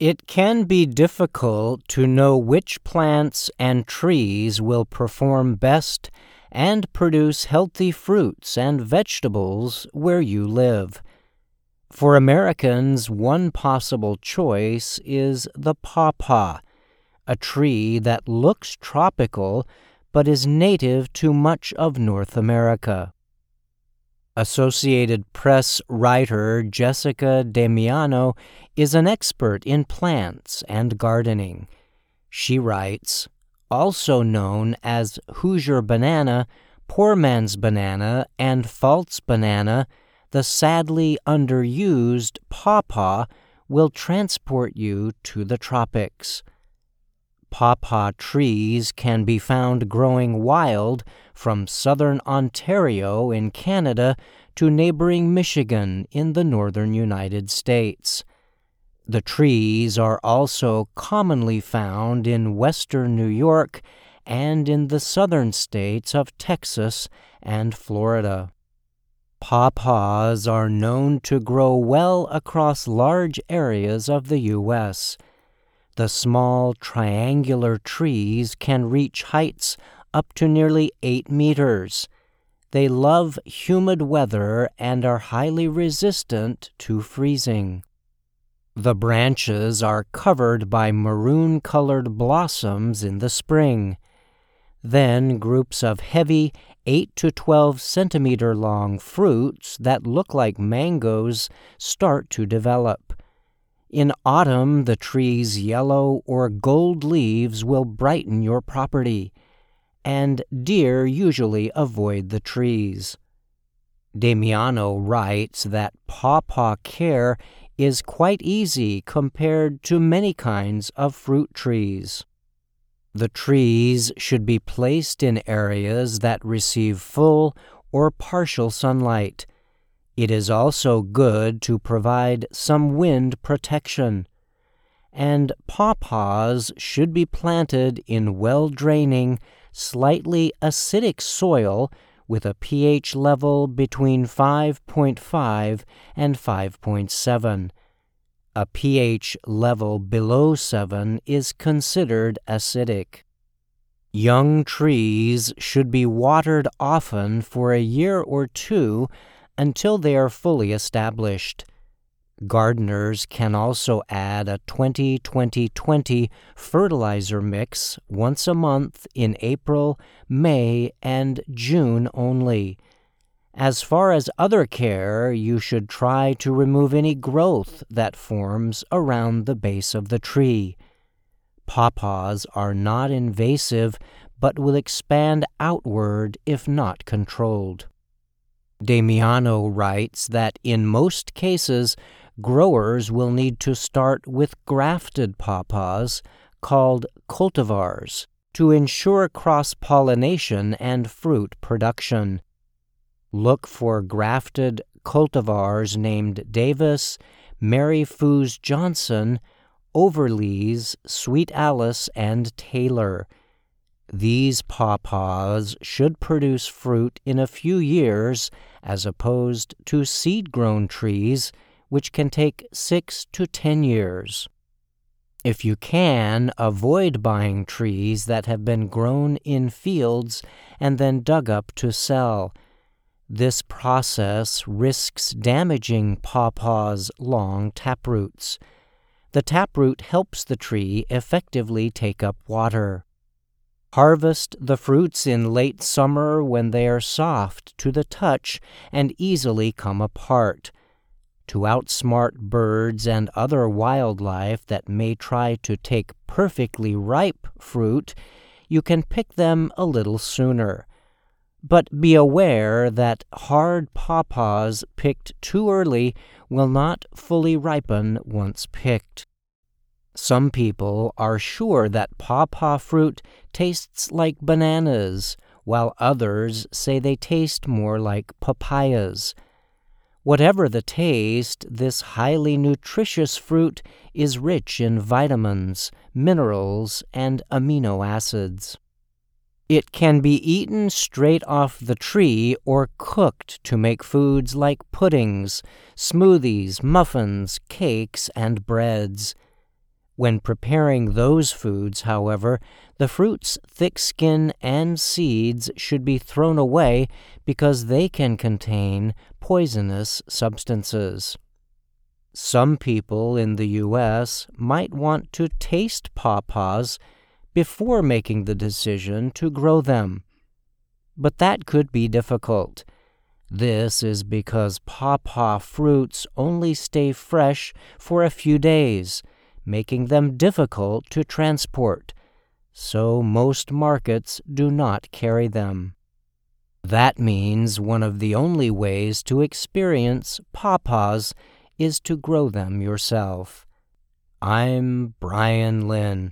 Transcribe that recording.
It can be difficult to know which plants and trees will perform best and produce healthy fruits and vegetables where you live. For Americans, one possible choice is the pawpaw, a tree that looks tropical but is native to much of North America. Associated Press writer Jessica Damiano is an expert in plants and gardening. She writes, also known as Hoosier banana, poor man's banana, and false banana, the sadly underused pawpaw will transport you to the tropics. Pawpaw trees can be found growing wild from southern Ontario in Canada to neighboring Michigan in the northern United States. The trees are also commonly found in western New York and in the southern states of Texas and Florida. Pawpaws are known to grow well across large areas of the U.S. The small triangular trees can reach heights up to nearly 8 meters. They love humid weather and are highly resistant to freezing. The branches are covered by maroon colored blossoms in the spring. Then groups of heavy 8 to 12 centimeter long fruits that look like mangoes start to develop. In autumn, the tree's yellow or gold leaves will brighten your property, and deer usually avoid the trees. Damiano writes that pawpaw care is quite easy compared to many kinds of fruit trees. The trees should be placed in areas that receive full or partial sunlight it is also good to provide some wind protection. And pawpaws should be planted in well draining, slightly acidic soil with a pH level between 5.5 and 5.7. A pH level below 7 is considered acidic. Young trees should be watered often for a year or two until they are fully established. Gardeners can also add a 20 20 20 fertilizer mix once a month in April, May, and June only. As far as other care, you should try to remove any growth that forms around the base of the tree. Pawpaws are not invasive but will expand outward if not controlled. Damiano writes that in most cases, growers will need to start with grafted pawpaws called cultivars to ensure cross pollination and fruit production. Look for grafted cultivars named Davis, Mary Foos Johnson, Overleese, Sweet Alice, and Taylor. These pawpaws should produce fruit in a few years as opposed to seed grown trees, which can take six to ten years. If you can, avoid buying trees that have been grown in fields and then dug up to sell. This process risks damaging pawpaw's long taproots. The taproot helps the tree effectively take up water. Harvest the fruits in late summer when they are soft to the touch and easily come apart. To outsmart birds and other wildlife that may try to take perfectly ripe fruit, you can pick them a little sooner. But be aware that hard pawpaws picked too early will not fully ripen once picked. Some people are sure that pawpaw fruit tastes like bananas, while others say they taste more like papayas. Whatever the taste, this highly nutritious fruit is rich in vitamins, minerals, and amino acids. It can be eaten straight off the tree or cooked to make foods like puddings, smoothies, muffins, cakes, and breads. When preparing those foods, however, the fruit's thick skin and seeds should be thrown away because they can contain poisonous substances. Some people in the U.S. might want to taste pawpaws before making the decision to grow them. But that could be difficult. This is because pawpaw fruits only stay fresh for a few days, making them difficult to transport, so most markets do not carry them. That means one of the only ways to experience pawpaws is to grow them yourself. I'm Brian Lynn.